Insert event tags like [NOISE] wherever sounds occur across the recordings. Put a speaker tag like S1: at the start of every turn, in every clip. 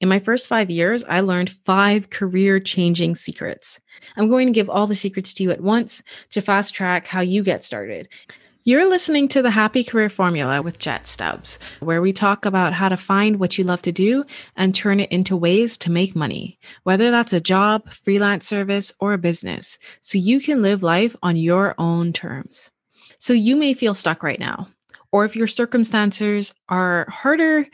S1: In my first five years, I learned five career changing secrets. I'm going to give all the secrets to you at once to fast track how you get started. You're listening to the Happy Career Formula with Jet Stubbs, where we talk about how to find what you love to do and turn it into ways to make money, whether that's a job, freelance service, or a business, so you can live life on your own terms. So you may feel stuck right now, or if your circumstances are harder,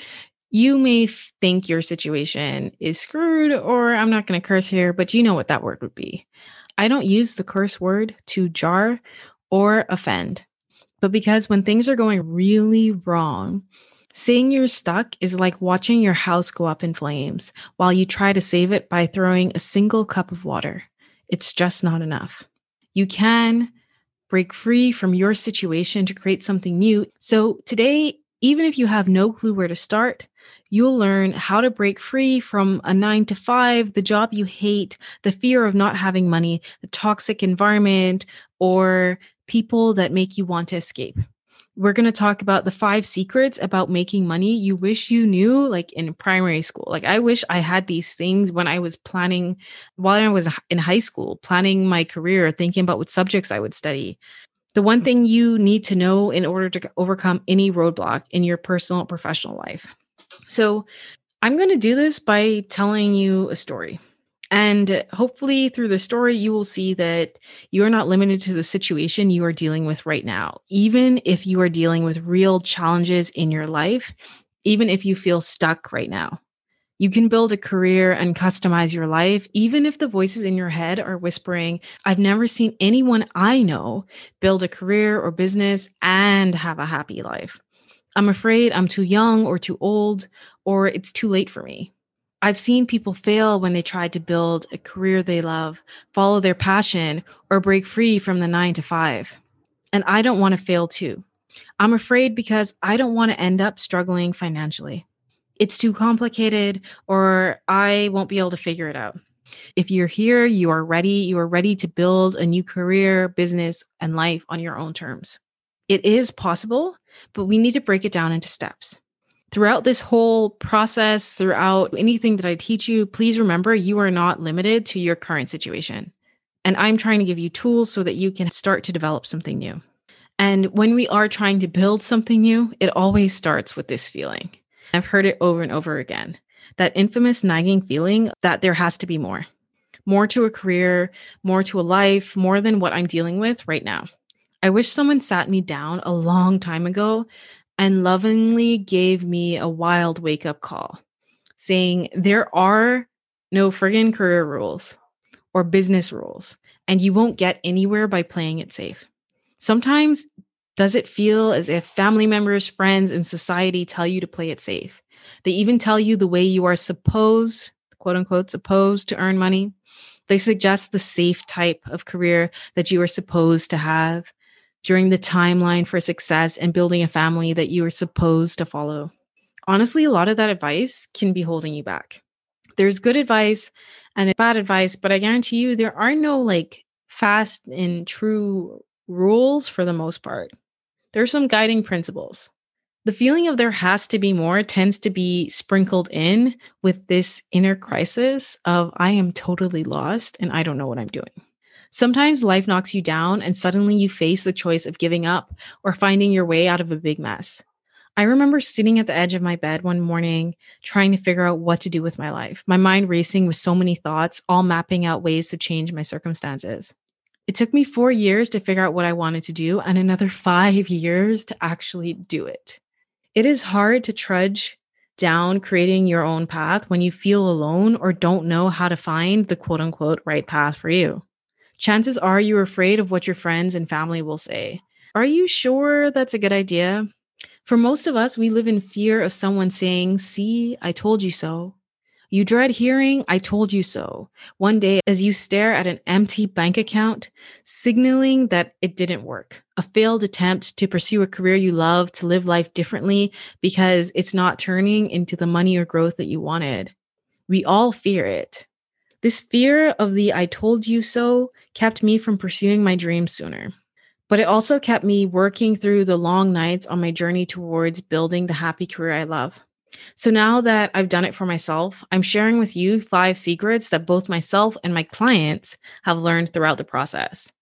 S1: you may think your situation is screwed, or I'm not going to curse here, but you know what that word would be. I don't use the curse word to jar or offend, but because when things are going really wrong, saying you're stuck is like watching your house go up in flames while you try to save it by throwing a single cup of water. It's just not enough. You can break free from your situation to create something new. So today, even if you have no clue where to start, You'll learn how to break free from a nine to five, the job you hate, the fear of not having money, the toxic environment, or people that make you want to escape. We're going to talk about the five secrets about making money you wish you knew, like in primary school. Like, I wish I had these things when I was planning, while I was in high school, planning my career, thinking about what subjects I would study the one thing you need to know in order to overcome any roadblock in your personal or professional life. So I'm going to do this by telling you a story. And hopefully, through the story, you will see that you are not limited to the situation you are dealing with right now. Even if you are dealing with real challenges in your life, even if you feel stuck right now, you can build a career and customize your life, even if the voices in your head are whispering, I've never seen anyone I know build a career or business and have a happy life. I'm afraid I'm too young or too old, or it's too late for me. I've seen people fail when they try to build a career they love, follow their passion, or break free from the nine to five. And I don't want to fail too. I'm afraid because I don't want to end up struggling financially. It's too complicated, or I won't be able to figure it out. If you're here, you are ready. You are ready to build a new career, business, and life on your own terms. It is possible, but we need to break it down into steps. Throughout this whole process, throughout anything that I teach you, please remember you are not limited to your current situation. And I'm trying to give you tools so that you can start to develop something new. And when we are trying to build something new, it always starts with this feeling. I've heard it over and over again that infamous nagging feeling that there has to be more more to a career, more to a life, more than what I'm dealing with right now. I wish someone sat me down a long time ago and lovingly gave me a wild wake up call saying there are no friggin' career rules or business rules, and you won't get anywhere by playing it safe. Sometimes, does it feel as if family members, friends, and society tell you to play it safe? They even tell you the way you are supposed, quote unquote, supposed to earn money. They suggest the safe type of career that you are supposed to have during the timeline for success and building a family that you are supposed to follow. Honestly, a lot of that advice can be holding you back. There's good advice and bad advice, but I guarantee you there are no like fast and true rules for the most part. There are some guiding principles. The feeling of there has to be more tends to be sprinkled in with this inner crisis of I am totally lost and I don't know what I'm doing. Sometimes life knocks you down and suddenly you face the choice of giving up or finding your way out of a big mess. I remember sitting at the edge of my bed one morning trying to figure out what to do with my life, my mind racing with so many thoughts, all mapping out ways to change my circumstances. It took me four years to figure out what I wanted to do and another five years to actually do it. It is hard to trudge down creating your own path when you feel alone or don't know how to find the quote unquote right path for you chances are you're afraid of what your friends and family will say. Are you sure that's a good idea? For most of us, we live in fear of someone saying, See, I told you so. You dread hearing, I told you so. One day, as you stare at an empty bank account, signaling that it didn't work, a failed attempt to pursue a career you love, to live life differently because it's not turning into the money or growth that you wanted. We all fear it. This fear of the I told you so kept me from pursuing my dreams sooner. But it also kept me working through the long nights on my journey towards building the happy career I love. So now that I've done it for myself, I'm sharing with you five secrets that both myself and my clients have learned throughout the process.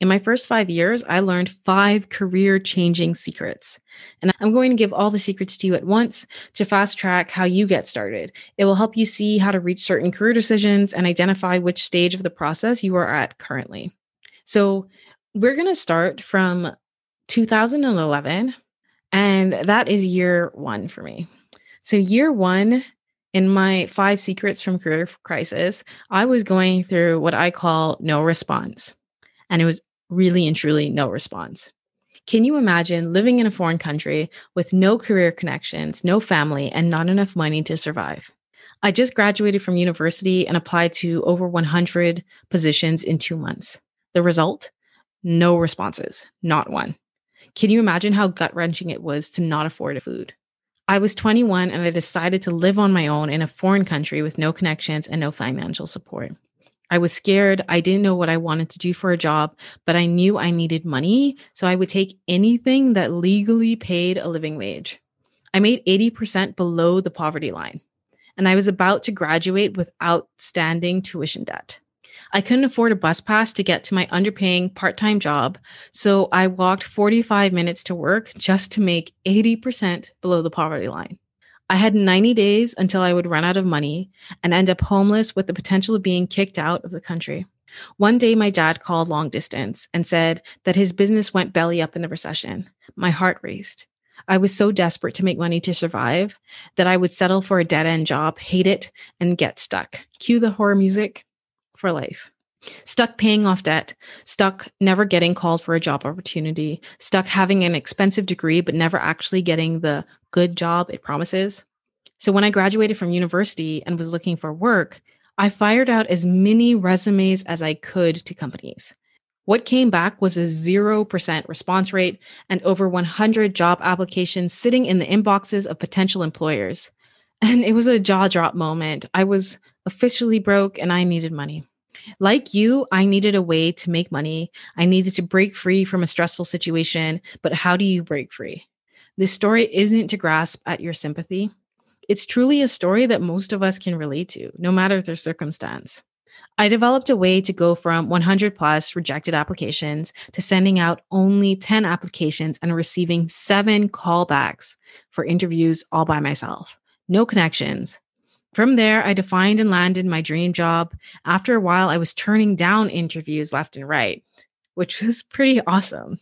S1: In my first five years, I learned five career changing secrets. And I'm going to give all the secrets to you at once to fast track how you get started. It will help you see how to reach certain career decisions and identify which stage of the process you are at currently. So, we're going to start from 2011, and that is year one for me. So, year one in my five secrets from career crisis, I was going through what I call no response. And it was really and truly no response. Can you imagine living in a foreign country with no career connections, no family, and not enough money to survive? I just graduated from university and applied to over 100 positions in two months. The result? No responses, not one. Can you imagine how gut wrenching it was to not afford food? I was 21 and I decided to live on my own in a foreign country with no connections and no financial support. I was scared. I didn't know what I wanted to do for a job, but I knew I needed money. So I would take anything that legally paid a living wage. I made 80% below the poverty line, and I was about to graduate with outstanding tuition debt. I couldn't afford a bus pass to get to my underpaying part time job, so I walked 45 minutes to work just to make 80% below the poverty line. I had 90 days until I would run out of money and end up homeless with the potential of being kicked out of the country. One day, my dad called long distance and said that his business went belly up in the recession. My heart raced. I was so desperate to make money to survive that I would settle for a dead end job, hate it, and get stuck. Cue the horror music for life. Stuck paying off debt, stuck never getting called for a job opportunity, stuck having an expensive degree but never actually getting the good job it promises. So when I graduated from university and was looking for work, I fired out as many resumes as I could to companies. What came back was a 0% response rate and over 100 job applications sitting in the inboxes of potential employers. And it was a jaw drop moment. I was officially broke and I needed money. Like you, I needed a way to make money. I needed to break free from a stressful situation. But how do you break free? This story isn't to grasp at your sympathy. It's truly a story that most of us can relate to, no matter their circumstance. I developed a way to go from 100 plus rejected applications to sending out only 10 applications and receiving seven callbacks for interviews all by myself. No connections. From there, I defined and landed my dream job. After a while, I was turning down interviews left and right, which [LAUGHS] was pretty awesome.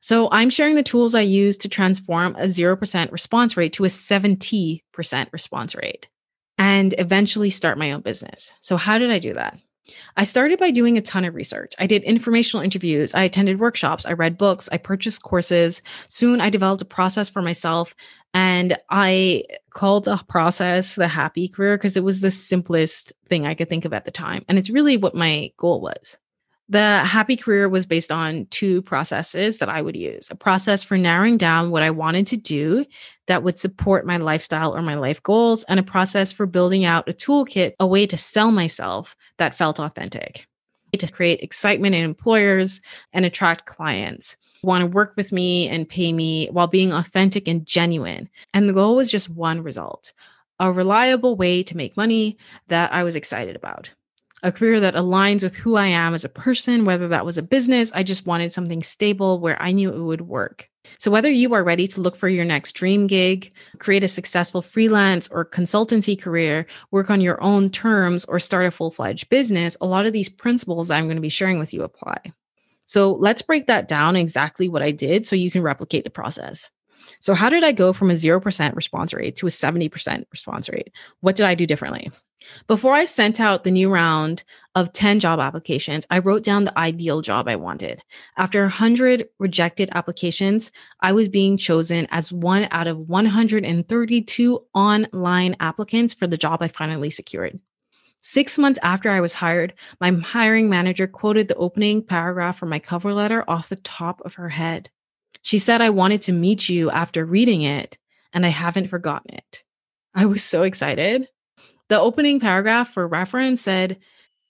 S1: So I'm sharing the tools I use to transform a 0% response rate to a 70% response rate and eventually start my own business. So, how did I do that? I started by doing a ton of research. I did informational interviews, I attended workshops, I read books, I purchased courses. Soon I developed a process for myself and I called the process the happy career because it was the simplest thing I could think of at the time. And it's really what my goal was. The happy career was based on two processes that I would use. A process for narrowing down what I wanted to do that would support my lifestyle or my life goals, and a process for building out a toolkit, a way to sell myself that felt authentic, to create excitement in employers and attract clients. Who want to work with me and pay me while being authentic and genuine. And the goal was just one result a reliable way to make money that I was excited about a career that aligns with who I am as a person, whether that was a business, I just wanted something stable where I knew it would work. So, whether you are ready to look for your next dream gig, create a successful freelance or consultancy career, work on your own terms, or start a full fledged business, a lot of these principles I'm going to be sharing with you apply. So, let's break that down exactly what I did so you can replicate the process. So, how did I go from a 0% response rate to a 70% response rate? What did I do differently? Before I sent out the new round of 10 job applications, I wrote down the ideal job I wanted. After 100 rejected applications, I was being chosen as one out of 132 online applicants for the job I finally secured. Six months after I was hired, my hiring manager quoted the opening paragraph from my cover letter off the top of her head. She said, I wanted to meet you after reading it, and I haven't forgotten it. I was so excited. The opening paragraph for reference said,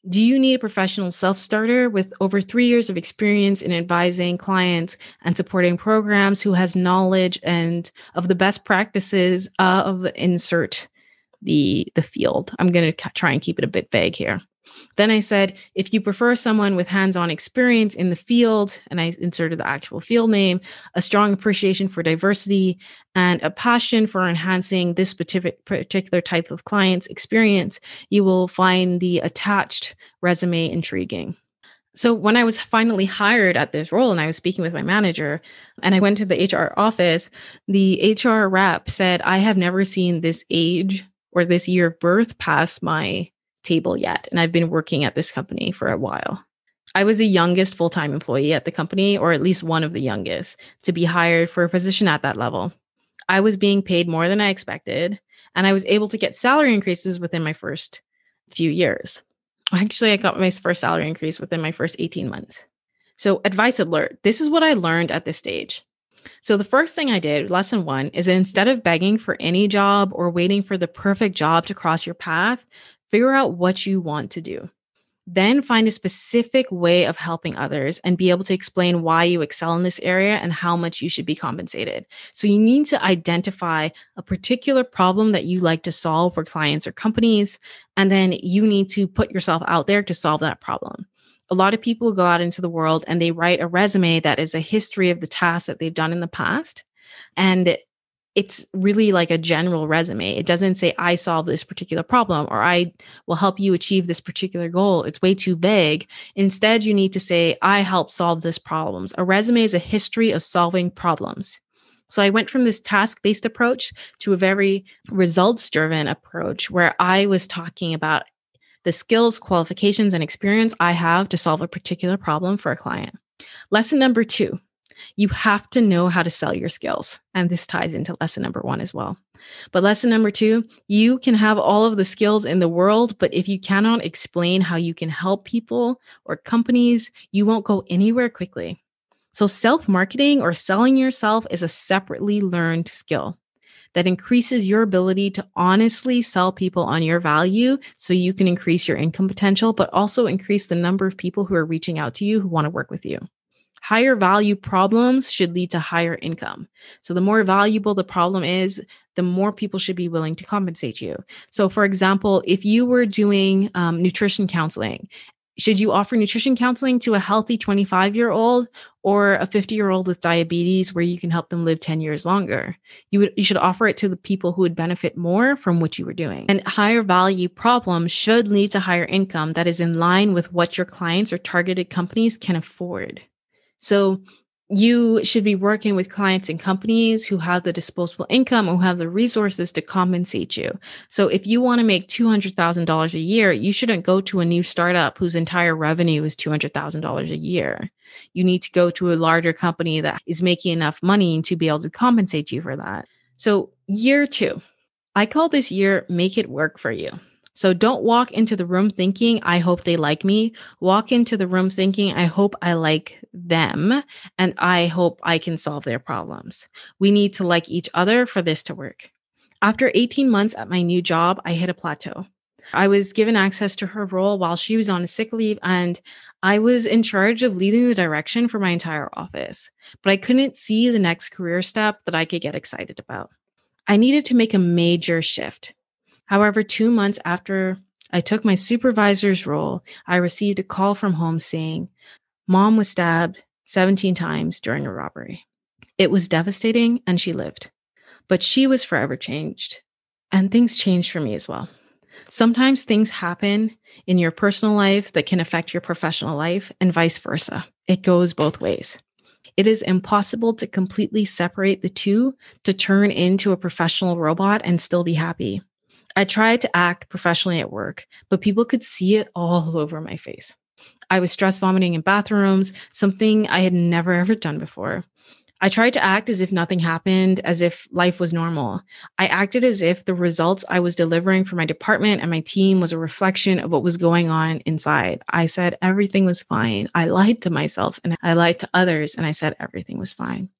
S1: Do you need a professional self starter with over three years of experience in advising clients and supporting programs who has knowledge and of the best practices of insert the the field? I'm going to try and keep it a bit vague here. Then I said, if you prefer someone with hands on experience in the field, and I inserted the actual field name, a strong appreciation for diversity, and a passion for enhancing this particular type of client's experience, you will find the attached resume intriguing. So when I was finally hired at this role and I was speaking with my manager and I went to the HR office, the HR rep said, I have never seen this age or this year of birth past my table yet. And I've been working at this company for a while. I was the youngest full time employee at the company, or at least one of the youngest, to be hired for a position at that level. I was being paid more than I expected, and I was able to get salary increases within my first few years. [LAUGHS] Actually, I got my first salary increase within my first 18 months. So, advice alert this is what I learned at this stage. So, the first thing I did, lesson one, is instead of begging for any job or waiting for the perfect job to cross your path, Figure out what you want to do. Then find a specific way of helping others and be able to explain why you excel in this area and how much you should be compensated. So you need to identify a particular problem that you like to solve for clients or companies. And then you need to put yourself out there to solve that problem. A lot of people go out into the world and they write a resume that is a history of the tasks that they've done in the past. And it's really like a general resume. It doesn't say, I solve this particular problem or I will help you achieve this particular goal. It's way too vague. Instead, you need to say, I help solve this problems. A resume is a history of solving problems. So I went from this task based approach to a very results driven approach where I was talking about the skills, qualifications, and experience I have to solve a particular problem for a client. Lesson number two you have to know how to sell your skills. And this ties into lesson number one as well. But lesson number two, you can have all of the skills in the world, but if you cannot explain how you can help people or companies, you won't go anywhere quickly. So, self marketing or selling yourself is a separately learned skill that increases your ability to honestly sell people on your value so you can increase your income potential, but also increase the number of people who are reaching out to you who want to work with you. Higher value problems should lead to higher income. So, the more valuable the problem is, the more people should be willing to compensate you. So, for example, if you were doing um, nutrition counseling, should you offer nutrition counseling to a healthy 25 year old or a 50 year old with diabetes where you can help them live 10 years longer? You, would, you should offer it to the people who would benefit more from what you were doing. And higher value problems should lead to higher income that is in line with what your clients or targeted companies can afford. So you should be working with clients and companies who have the disposable income or who have the resources to compensate you. So if you want to make $200,000 a year, you shouldn't go to a new startup whose entire revenue is $200,000 a year. You need to go to a larger company that is making enough money to be able to compensate you for that. So year two, I call this year make it work for you. So don't walk into the room thinking, I hope they like me. Walk into the room thinking, I hope I like them and I hope I can solve their problems. We need to like each other for this to work. After 18 months at my new job, I hit a plateau. I was given access to her role while she was on a sick leave, and I was in charge of leading the direction for my entire office. But I couldn't see the next career step that I could get excited about. I needed to make a major shift. However, two months after I took my supervisor's role, I received a call from home saying, Mom was stabbed 17 times during a robbery. It was devastating and she lived, but she was forever changed. And things changed for me as well. Sometimes things happen in your personal life that can affect your professional life and vice versa. It goes both ways. It is impossible to completely separate the two to turn into a professional robot and still be happy. I tried to act professionally at work, but people could see it all [LAUGHS] over my face. I was stress vomiting in bathrooms, something I had never ever done before. I tried to act as if nothing happened, as if life was normal. I acted as if the results I was delivering for my department and my team was a reflection of what was going on inside. I said everything was fine. I lied to myself and I lied to others, and I said everything was fine.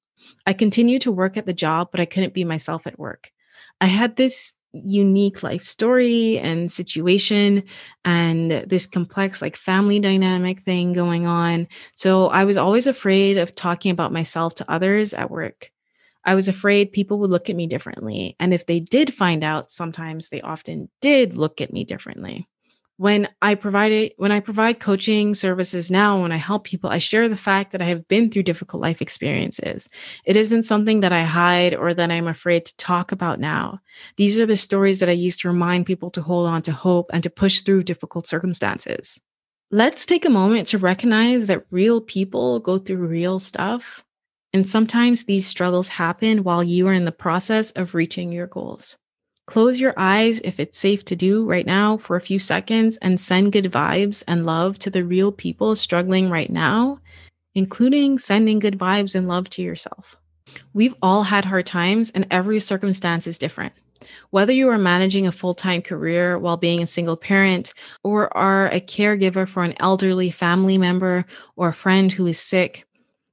S1: I continued to work at the job, but I couldn't be myself at work. I had this unique life story and situation and this complex like family dynamic thing going on. So I was always afraid of talking about myself to others at work. I was afraid people would look at me differently. And if they did find out, sometimes they often did look at me differently when I provide it, when I provide coaching services now, when I help people, I share the fact that I have been through difficult life experiences. It isn't something that I hide or that I'm afraid to talk about now. These are the stories that I use to remind people to hold on to hope and to push through difficult circumstances. Let's take a moment to recognize that real people go through real stuff. And sometimes these struggles happen while you are in the process of reaching your goals. Close your eyes if it's safe to do right now for a few seconds and send good vibes and love to the real people struggling right now, including sending good vibes and love to yourself. We've all had hard times, and every circumstance is different. Whether you are managing a full time career while being a single parent, or are a caregiver for an elderly family member or a friend who is sick,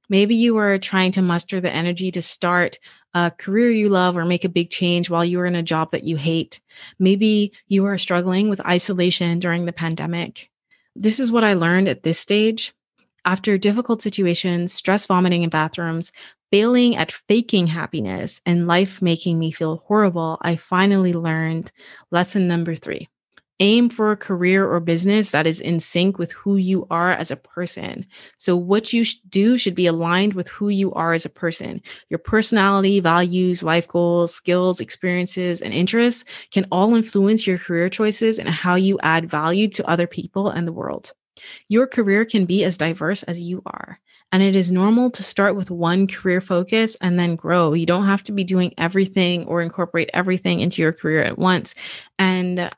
S1: maybe you are trying to muster the energy to start a career you love or make a big change while you are in a job that you hate. Maybe you are struggling with isolation during the pandemic. This is what I learned at this stage. After difficult situations, stress vomiting in bathrooms, failing at faking happiness, and life making me feel horrible, I finally learned lesson number three aim for a career or business that is in sync with who you are as a person. So, what you do should be aligned with who you are as a person. Your personality, values, life goals, skills, experiences, and interests can all influence your career choices and how you add value to other people and the world. Your career can be as diverse as you are. And it is normal to start with one career focus and then grow. You don't have to be doing everything or incorporate everything into your career at once. And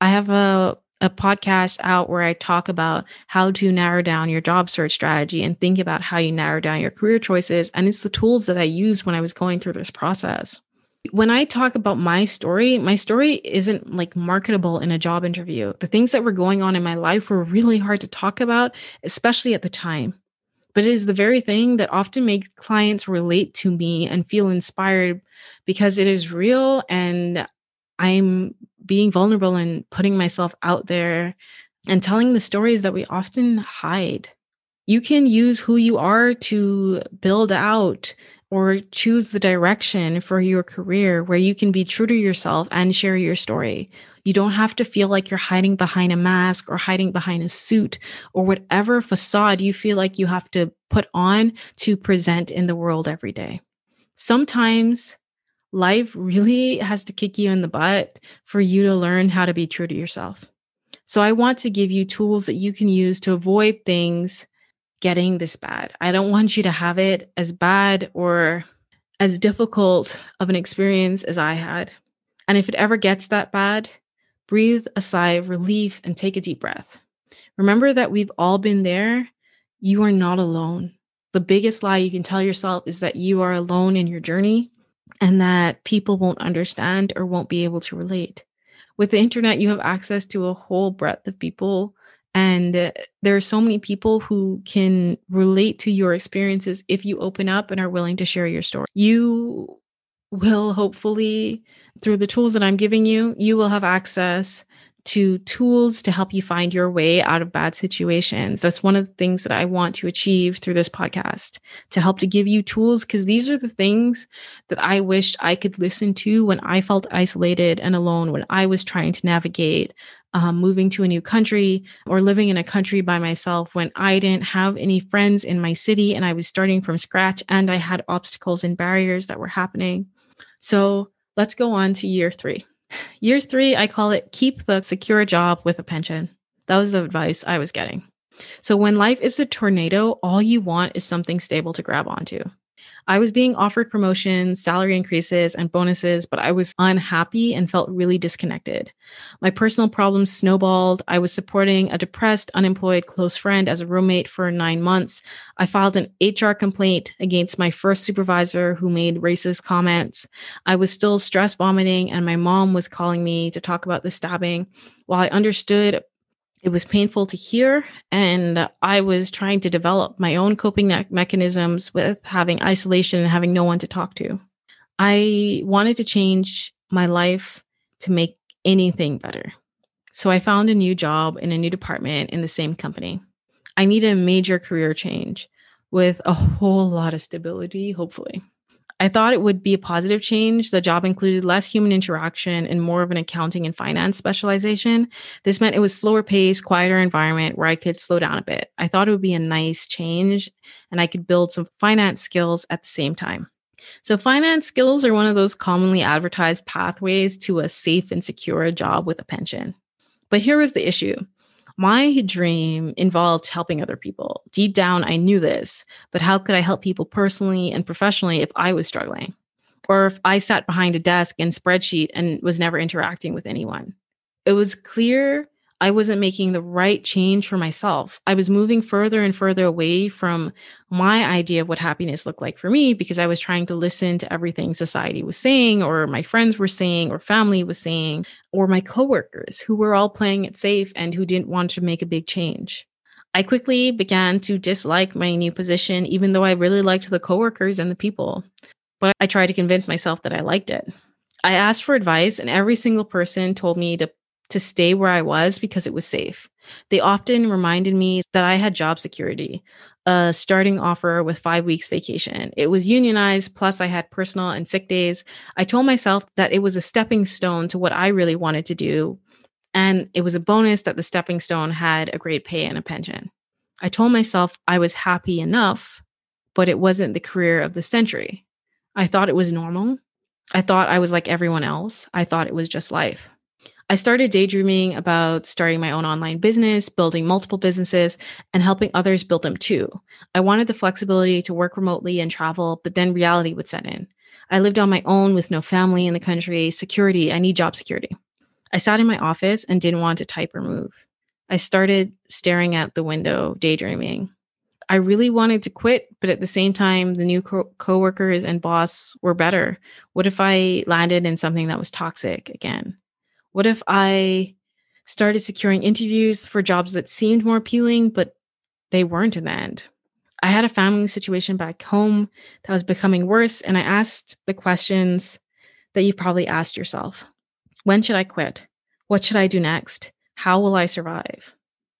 S1: I have a a podcast out where I talk about how to narrow down your job search strategy and think about how you narrow down your career choices. And it's the tools that I used when I was going through this process. When I talk about my story, my story isn't like marketable in a job interview. The things that were going on in my life were really hard to talk about, especially at the time. But it is the very thing that often makes clients relate to me and feel inspired because it is real and I'm being vulnerable and putting myself out there and telling the stories that we often hide. You can use who you are to build out or choose the direction for your career where you can be true to yourself and share your story. You don't have to feel like you're hiding behind a mask or hiding behind a suit or whatever facade you feel like you have to put on to present in the world every day. Sometimes life really has to kick you in the butt for you to learn how to be true to yourself. So I want to give you tools that you can use to avoid things getting this bad. I don't want you to have it as bad or as difficult of an experience as I had. And if it ever gets that bad, breathe a sigh of relief and take a deep breath. Remember that we've all been there. You are not alone. The biggest lie you can tell yourself is that you are alone in your journey and that people won't understand or won't be able to relate. With the internet, you have access to a whole breadth of people, and uh, there are so many people who can relate to your experiences if you open up and are willing to share your story. You will hopefully, through the tools that I'm giving you, you will have access to tools to help you find your way out of bad situations. That's one of the things that I want to achieve through this podcast to help to give you tools because these are the things that I wished I could listen to when I felt isolated and alone, when I was trying to navigate um, moving to a new country or living in a country by myself when I didn't have any friends in my city and I was starting from scratch and I had obstacles and barriers that were happening. So let's go on to year three. Year three, I call it keep the secure job with a pension. That was the advice I was getting. So when life is a tornado, all you want is something stable to grab onto. I was being offered promotions, salary increases, and bonuses, but I was unhappy and felt really disconnected. My personal problems snowballed. I was supporting a depressed, unemployed close friend as a roommate for nine months. I filed an HR complaint against my first supervisor who made racist comments. I was still stress vomiting, and my mom was calling me to talk about the stabbing. While I understood it was painful to hear, and I was trying to develop my own coping me- mechanisms with having isolation and having no one to talk to. I wanted to change my life to make anything better. So I found a new job in a new department in the same company. I needed a major career change with a whole lot of stability, hopefully. I thought it would be a positive change. The job included less human interaction and more of an accounting and finance specialization. This meant it was slower pace, quieter environment where I could slow down a bit. I thought it would be a nice change and I could build some finance skills at the same time. So, finance skills are one of those commonly advertised pathways to a safe and secure job with a pension. But here was the issue my dream involved helping other people. Deep down, I knew this, but how could I help people personally and professionally if I was struggling? Or if I sat behind a desk and spreadsheet and was never interacting with anyone? It was clear I wasn't making the right change for myself. I was moving further and further away from my idea of what happiness looked like for me because I was trying to listen to everything society was saying, or my friends were saying, or family was saying, or my coworkers who were all playing it safe and who didn't want to make a big change. I quickly began to dislike my new position, even though I really liked the coworkers and the people. But I tried to convince myself that I liked it. I asked for advice, and every single person told me to to stay where I was because it was safe. They often reminded me that I had job security, a starting offer with five weeks vacation. It was unionized, plus I had personal and sick days. I told myself that it was a stepping stone to what I really wanted to do. And it was a bonus that the stepping stone had a great pay and a pension. I told myself I was happy enough, but it wasn't the career of the century. I thought it was normal. I thought I was like everyone else. I thought it was just life. I started daydreaming about starting my own online business, building multiple businesses, and helping others build them too. I wanted the flexibility to work remotely and travel, but then reality would set in. I lived on my own with no family in the country, security, I need job security. I sat in my office and didn't want to type or move. I started staring out the window, daydreaming. I really wanted to quit, but at the same time, the new co- coworkers and boss were better. What if I landed in something that was toxic again? What if I started securing interviews for jobs that seemed more appealing, but they weren't in the end? I had a family situation back home that was becoming worse, and I asked the questions that you've probably asked yourself When should I quit? What should I do next? How will I survive?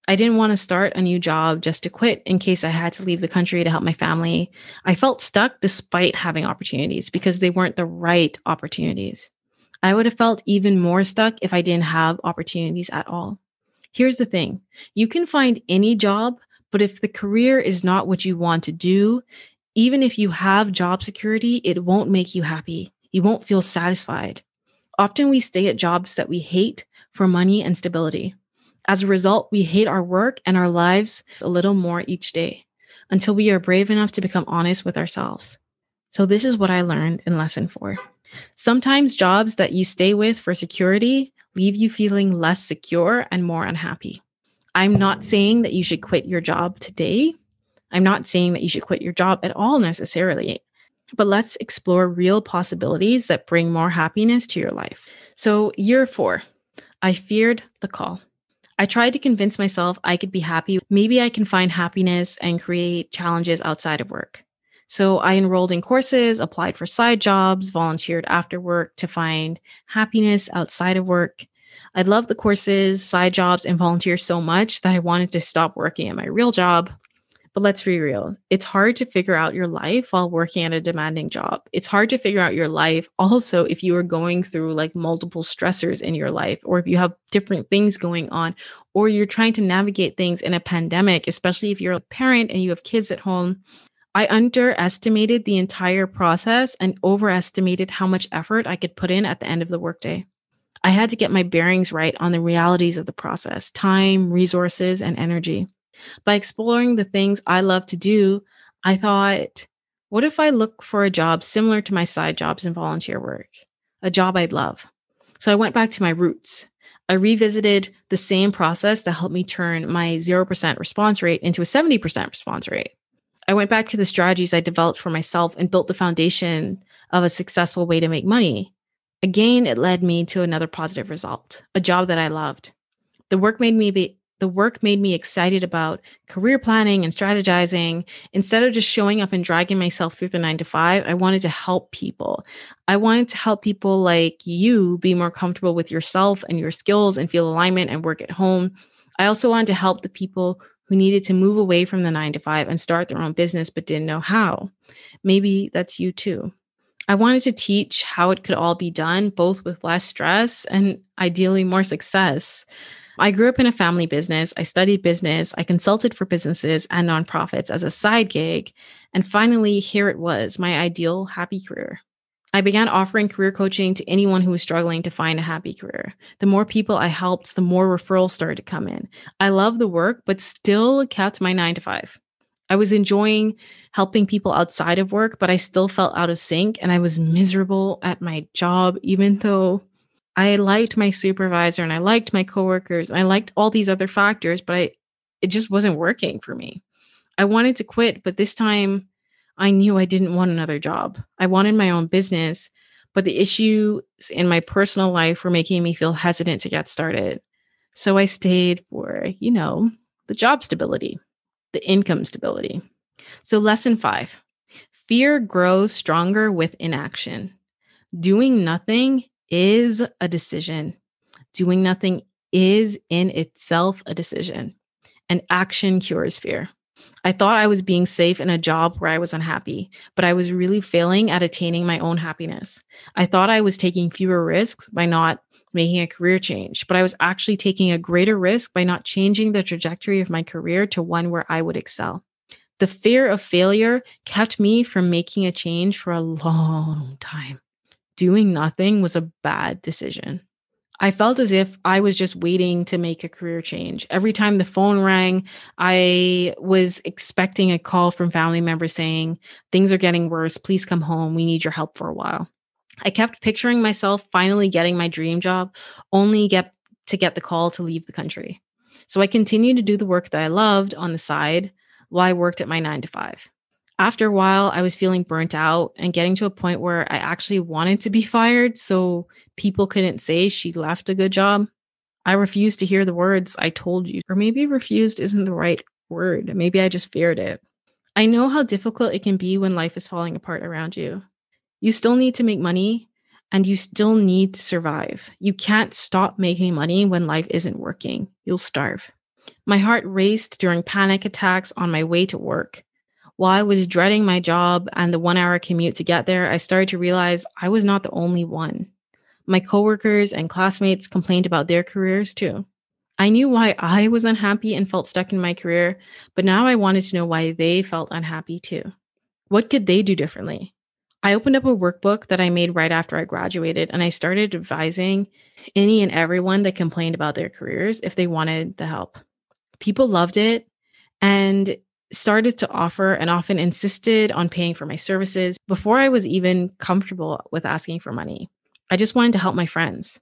S1: I didn't want to start a new job just to quit in case I had to leave the country to help my family. I felt stuck despite having opportunities because they weren't the right opportunities. I would have felt even more stuck if I didn't have opportunities at all. Here's the thing you can find any job, but if the career is not what you want to do, even if you have job security, it won't make you happy. You won't feel satisfied. Often we stay at jobs that we hate for money and stability. As a result, we hate our work and our lives a little more each day until we are brave enough to become honest with ourselves. So, this is what I learned in lesson four. Sometimes jobs that you stay with for security leave you feeling less secure and more unhappy. I'm not saying that you should quit your job today. I'm not saying that you should quit your job at all necessarily, but let's explore real possibilities that bring more happiness to your life. So, year four, I feared the call. I tried to convince myself I could be happy. Maybe I can find happiness and create challenges outside of work. So I enrolled in courses, applied for side jobs, volunteered after work to find happiness outside of work. I loved the courses, side jobs, and volunteer so much that I wanted to stop working at my real job. But let's be real, it's hard to figure out your life while working at a demanding job. It's hard to figure out your life [LAUGHS] also if you are going through like multiple stressors in your life, or if you have different things going on, or you're trying to navigate things in a pandemic, especially if you're a parent and you have kids at home I underestimated the entire process and overestimated how much effort I could put in at the end of the workday. I had to get my bearings right on the realities of the process time, resources, and energy. By exploring the things I love to do, I thought, what if I look for a job similar to my side jobs and volunteer work? A job I'd love. So I went back to my roots. I revisited the same process that helped me turn my 0% response rate into a 70% response rate. I went back to the strategies I developed for myself and built the foundation of a successful way to make money. Again, it led me to another positive result, a job that I loved. The work made me be The work made me excited about career planning and strategizing. Instead of just showing up and dragging myself through the nine to five, I wanted to help people. I wanted to help people like you be more comfortable with yourself and your skills and feel alignment and work at home. I also wanted to help the people who needed to move away from the nine to five and start their own business but didn't know how. Maybe that's you too. I wanted to teach how it could all be done, both with less stress and ideally more success. I grew up in a family business. I studied business. I consulted for businesses and nonprofits as a side gig. And finally, here it was my ideal happy career. I began offering career coaching to anyone who was struggling to find a happy career. The more people I helped, the more referrals started to come in. I loved the work, but still kept my nine to five. I was enjoying helping people outside of work, but I still felt out of sync and I was miserable at my job, even though I liked my supervisor and I liked my coworkers. And I liked all these other factors, but I it just wasn't working for me. I wanted to quit, but this time I knew I didn't want another job. I wanted my own business, but the issues in my personal life were making me feel hesitant to get started. So I stayed for, you know, the job stability, the income stability. So, lesson five fear grows stronger with inaction. Doing nothing is a decision. Doing nothing is in itself a decision, and action cures fear. I thought I was being safe in a job where I was unhappy, but I was really failing at attaining my own happiness. I thought I was taking fewer risks by not making a career change, but I was actually taking a greater risk by not changing the trajectory of my career to one where I would excel. The fear of failure kept me from making a change for a long time doing nothing was a bad decision. I felt as if I was just waiting to make a career change. Every time the phone rang, I was expecting a call from family members saying, Things are getting worse. Please come home. We need your help for a while. I kept picturing myself finally getting my dream job, only get to get the call to leave the country. So I continued to do the work that I loved on the side while I worked at my nine to five after a while, I was feeling burnt out and getting to a point where I actually wanted to be fired so people couldn't say she left a good job. I refused to hear the words I told you, or maybe refused isn't the right word. Maybe I just feared it. I know how difficult it can be when life is falling apart around you. You still need to make money and you still need to survive. You can't stop making money when life isn't working. You'll starve. My heart raced during panic attacks on my way to work. While I was dreading my job and the one hour commute to get there, I started to realize I was not the only one. My coworkers and classmates complained about their careers too. I knew why I was unhappy and felt stuck in my career, but now I wanted to know why they felt unhappy too. What could they do differently? I opened up a workbook that I made right after I graduated and I started advising any and everyone that complained about their careers if they wanted the help. People loved it and started to offer and often insisted on paying for my services before I was even comfortable with asking for money. I just wanted to help my friends.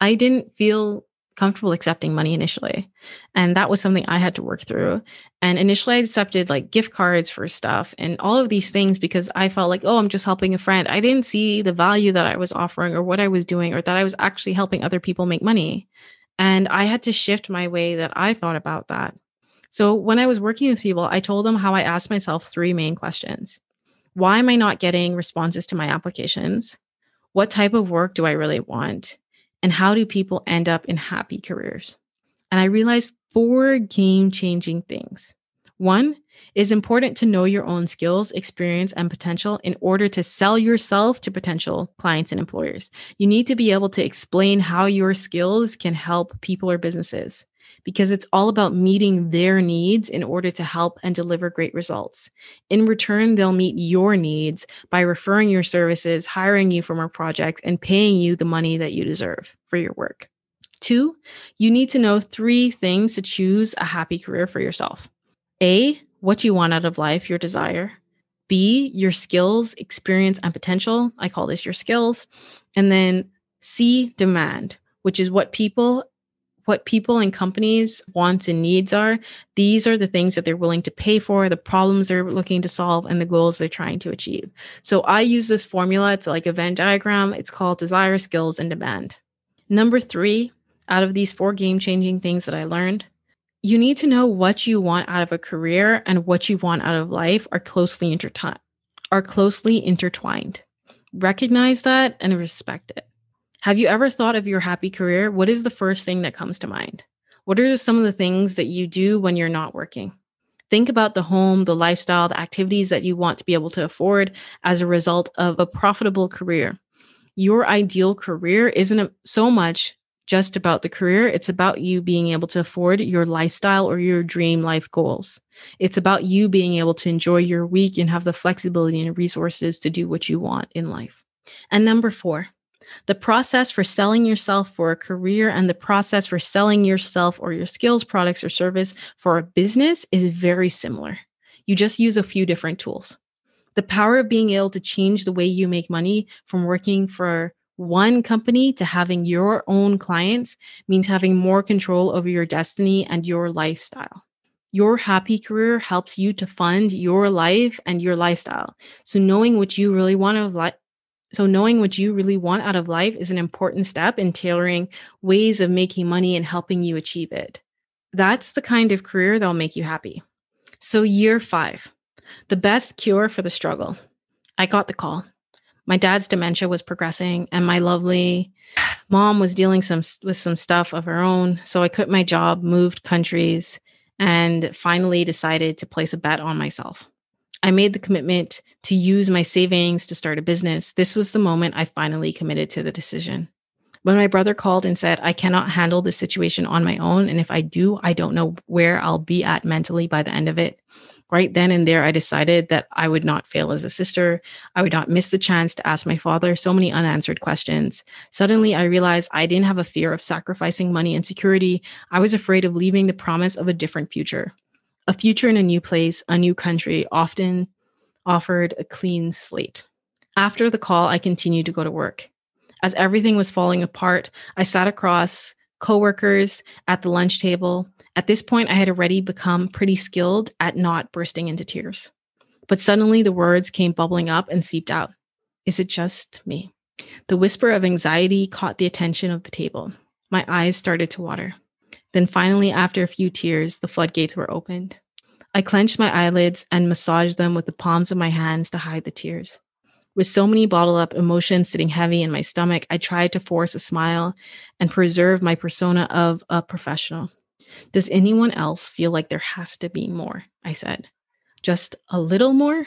S1: I didn't feel comfortable accepting money initially. And that was something I had to work through. And initially, I accepted like gift cards for stuff and all of these things because I felt like, oh, I'm just helping a friend. I didn't see the value that I was offering or what I was doing or that I was actually helping other people make money. And I had to shift my way that I thought about that. So when I was working with people, I told them how I asked myself three main questions. Why am I not getting responses to my applications? What type of work do I really want? And how do people end up in happy careers? And I realized four game changing things. One, is important to know your own skills, experience, and potential in order to sell yourself to potential clients and employers. You need to be able to explain how your skills can help people or businesses because it's all about meeting their needs in order to help and deliver great results. In return, they'll meet your needs by referring your services, hiring you for more projects, and paying you the money that you deserve for your work. Two, you need to know three things to choose a happy career for yourself. A, what you want out of life, your desire. B, your skills, experience, and potential. I call this your skills. And then C, demand, which is what people what people and companies wants and needs are these are the things that they're willing to pay for the problems they're looking to solve and the goals they're trying to achieve so i use this formula it's like a venn diagram it's called desire skills and demand number three out of these four game changing things that i learned You need to know what you want out of a career and what you want out of life are closely intertwined. Are closely intertwined. Recognize that and respect it. Have you ever thought of your happy career? What is the first thing that comes to mind? What are some of the things that you do when you're not working? Think about the home, the lifestyle, the activities that you want to be able to afford as a result of a profitable career. Your ideal career isn't so much just about the career, it's about you being able to afford your lifestyle or your dream life goals. It's about you being able to enjoy your week and have the flexibility and resources to do what you want in life. And number four, the process for selling yourself for a career and the process for selling yourself or your skills, products, or service for a business is very similar. You just use a few different tools. The power of being able to change the way you make money from working for one company to having your own clients means having more control over your destiny and your lifestyle. Your happy career helps you to fund your life and your lifestyle. So knowing what you really want life so, knowing what you really want out of life is an important step in tailoring ways of making money and helping you achieve it. That's the kind of career that'll make you happy. So, year five, the best cure for the struggle. I got the call. My dad's dementia was progressing, and my lovely mom was dealing some with some stuff of her own. So I quit my job, moved countries, and finally decided to place a bet on myself. I made the commitment to use my savings to start a business. This was the moment I finally committed to the decision. When my brother called and said, I cannot handle this situation on my own. And if I do, I don't know where I'll be at mentally by the end of it. Right then and there, I decided that I would not fail as a sister. I would not miss the chance to ask my father so many unanswered questions. Suddenly, I realized I didn't have a fear of sacrificing money and security. I was afraid of leaving the promise of a different future a future in a new place, a new country, often offered a clean slate. After the call, I continued to go to work. As everything was falling apart, I sat across coworkers at the lunch table. At this point, I had already become pretty skilled at not bursting into tears. But suddenly the words came bubbling up and seeped out. Is it just me? The whisper of anxiety caught the attention of the table. My eyes started to water. Then finally, after a few tears, the floodgates were opened. I clenched my eyelids and massaged them with the palms of my hands to hide the tears. With so many bottled up emotions sitting heavy in my stomach, I tried to force a smile and preserve my persona of a professional. Does anyone else feel like there has to be more? I said. Just a little more?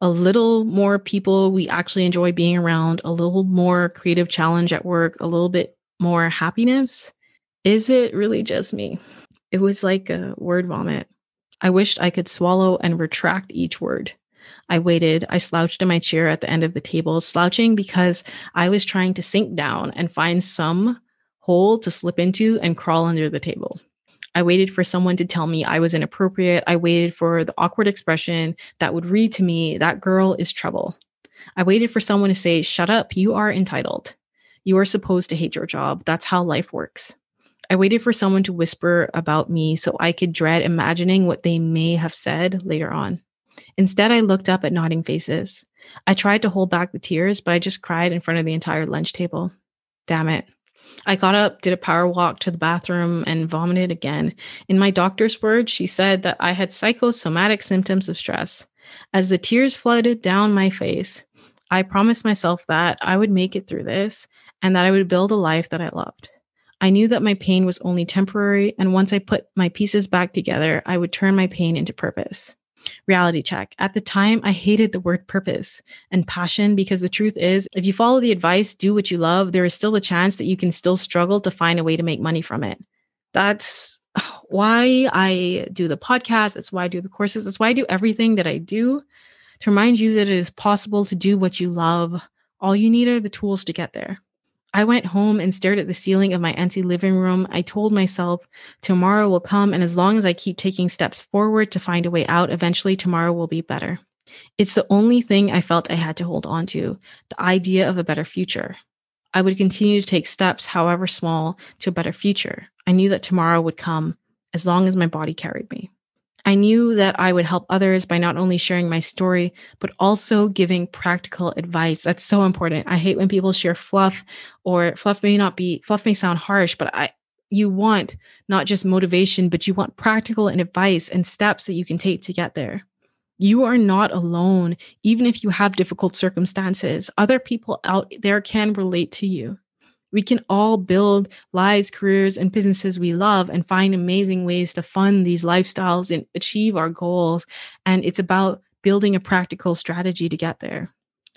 S1: A little more people we actually enjoy being around, a little more creative challenge at work, a little bit more happiness? Is it really just me? It was like a word vomit. I wished I could swallow and retract each word. I waited. I slouched in my chair at the end of the table, slouching because I was trying to sink down and find some hole to slip into and crawl under the table. I waited for someone to tell me I was inappropriate. I waited for the awkward expression that would read to me, that girl is trouble. I waited for someone to say, Shut up, you are entitled. You are supposed to hate your job. That's how life works. I waited for someone to whisper about me so I could dread imagining what they may have said later on. Instead, I looked up at nodding faces. I tried to hold back the tears, but I just cried in front of the entire lunch table. Damn it. I got up, did a power walk to the bathroom, and vomited again. In my doctor's words, she said that I had psychosomatic symptoms of stress. As the tears flooded down my face, I promised myself that I would make it through this and that I would build a life that I loved. I knew that my pain was only temporary, and once I put my pieces back together, I would turn my pain into purpose. Reality check. At the time, I hated the word purpose and passion because the truth is, if you follow the advice, do what you love, there is still a chance that you can still struggle to find a way to make money from it. That's why I do the podcast. That's why I do the courses. That's why I do everything that I do to remind you that it is possible to do what you love. All you need are the tools to get there. I went home and stared at the ceiling of my empty living room. I told myself, tomorrow will come, and as long as I keep taking steps forward to find a way out, eventually tomorrow will be better. It's the only thing I felt I had to hold on to the idea of a better future. I would continue to take steps, however small, to a better future. I knew that tomorrow would come as long as my body carried me. I knew that I would help others by not only sharing my story, but also giving practical advice. That's so important. I hate when people share fluff or fluff may not be, fluff may sound harsh, but I, you want not just motivation, but you want practical and advice and steps that you can take to get there. You are not alone, even if you have difficult circumstances. Other people out there can relate to you. We can all build lives, careers, and businesses we love and find amazing ways to fund these lifestyles and achieve our goals. And it's about building a practical strategy to get there.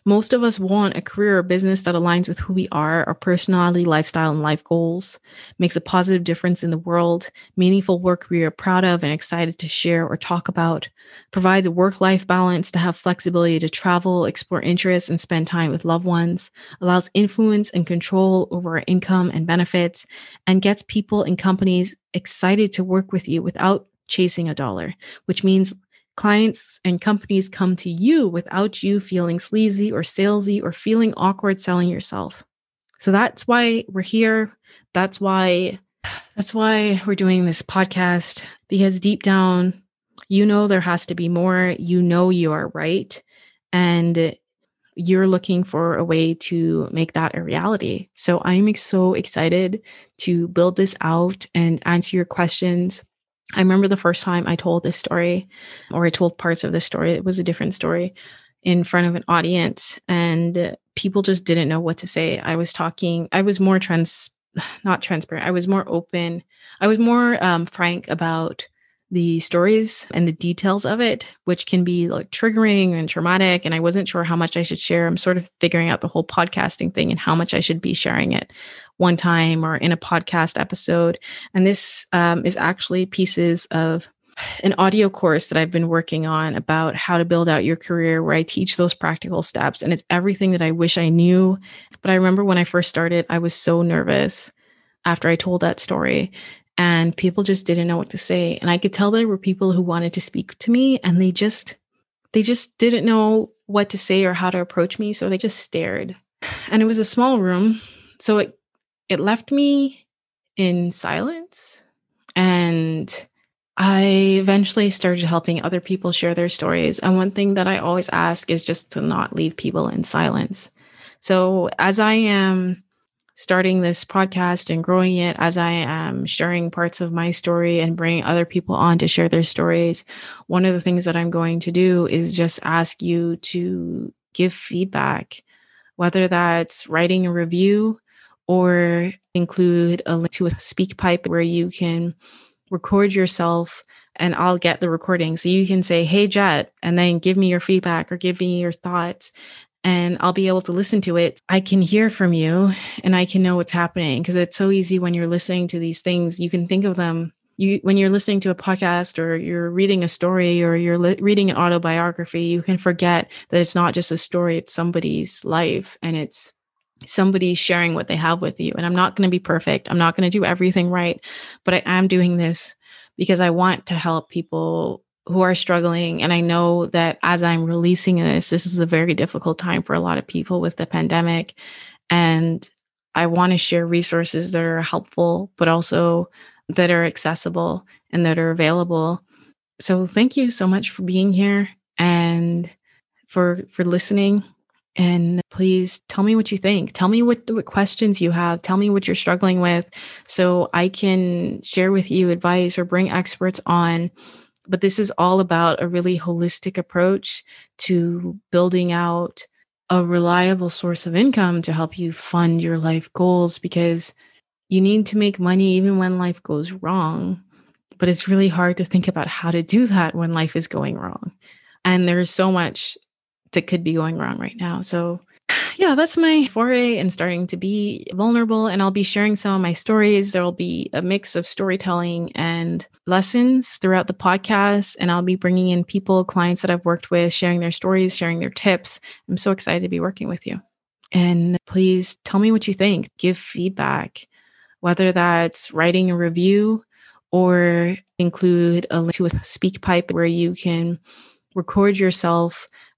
S1: Most of us want a career or business that aligns with who we are, our personality, lifestyle, and life goals, makes a positive difference in the world, meaningful work we are proud of and excited to share or talk about, provides a work life balance to have flexibility to travel, explore interests, and spend time with loved ones, allows influence and control over our income and benefits, and gets people and companies excited to work with you without chasing a dollar, which means Clients and companies come to you without you feeling sleazy or salesy or feeling awkward selling yourself. So that's why we're here. That's why that's why we're doing this podcast because deep down you know there has to be more. You know you are right and you're looking for a way to make that a reality. So I'm so excited to build this out and answer your questions. I remember the first time I told this story, or I told parts of this story, it was a different story in front of an audience, and people just didn't know what to say. I was talking, I was more trans, [SIGHS] not transparent, I was more open, I was more um, frank about the stories and the details of it, which can be like triggering and traumatic. And I wasn't sure how much I should share. I'm sort of figuring out the whole podcasting thing and how much I should be sharing it one time or in a podcast episode. And this um, is actually pieces of an audio course that I've been working on about how to build out your career, where I teach those practical steps. And it's everything that I wish I knew. But I remember when I first started, I was so nervous after I told that story. And people just didn't know what to say. And I could tell there were people who wanted to speak to me and they just they just didn't know what to say or how to approach me. So they just stared. And it was a small room. So it it left me in silence. And I eventually started helping other people share their stories. And one thing that I always ask is just to not leave people in silence. So as I am starting this podcast and growing it, as I am sharing parts of my story and bringing other people on to share their stories, one of the things that I'm going to do is just ask you to give feedback, whether that's writing a review or include a link to a SpeakPipe where you can record yourself and I'll get the recording. So you can say, Hey, Jet, and then give me your feedback or give me your thoughts. And I'll be able to listen to it. I can hear from you and I can know what's happening because it's so easy when you're listening to these things. You can think of them you when you're listening to a podcast or you're reading a story or you're li- reading an autobiography you can forget that it's not just a story it's somebody's life and it's somebody sharing what they have with you. And I'm not going to be perfect. I'm not going to do everything right, but I am doing this because I want to help people who are struggling. And I know that as I'm releasing this, this is a very difficult time for a lot of people with the pandemic. And I want to share resources that are helpful, but also that are accessible and that are available. So thank you so much for being here and for for listening and please tell me what you think. Tell me what, what questions you have. Tell me what you're struggling with so I can share with you advice or bring experts on. But this is all about a really holistic approach to building out a reliable source of income to help you fund your life goals because you need to make money even when life goes wrong. But it's really hard to think about how to do that when life is going wrong. And there's so much that could be going wrong right now. So, yeah, that's my foray and starting to be vulnerable. And I'll be sharing some of my stories. There will be a mix of storytelling and lessons throughout the podcast. And I'll be bringing in people, clients that I've worked with, sharing their stories, sharing their tips. I'm so excited to be working with you. And please tell me what you think, give feedback, whether that's writing a review or include a link to a SpeakPipe where you can record yourself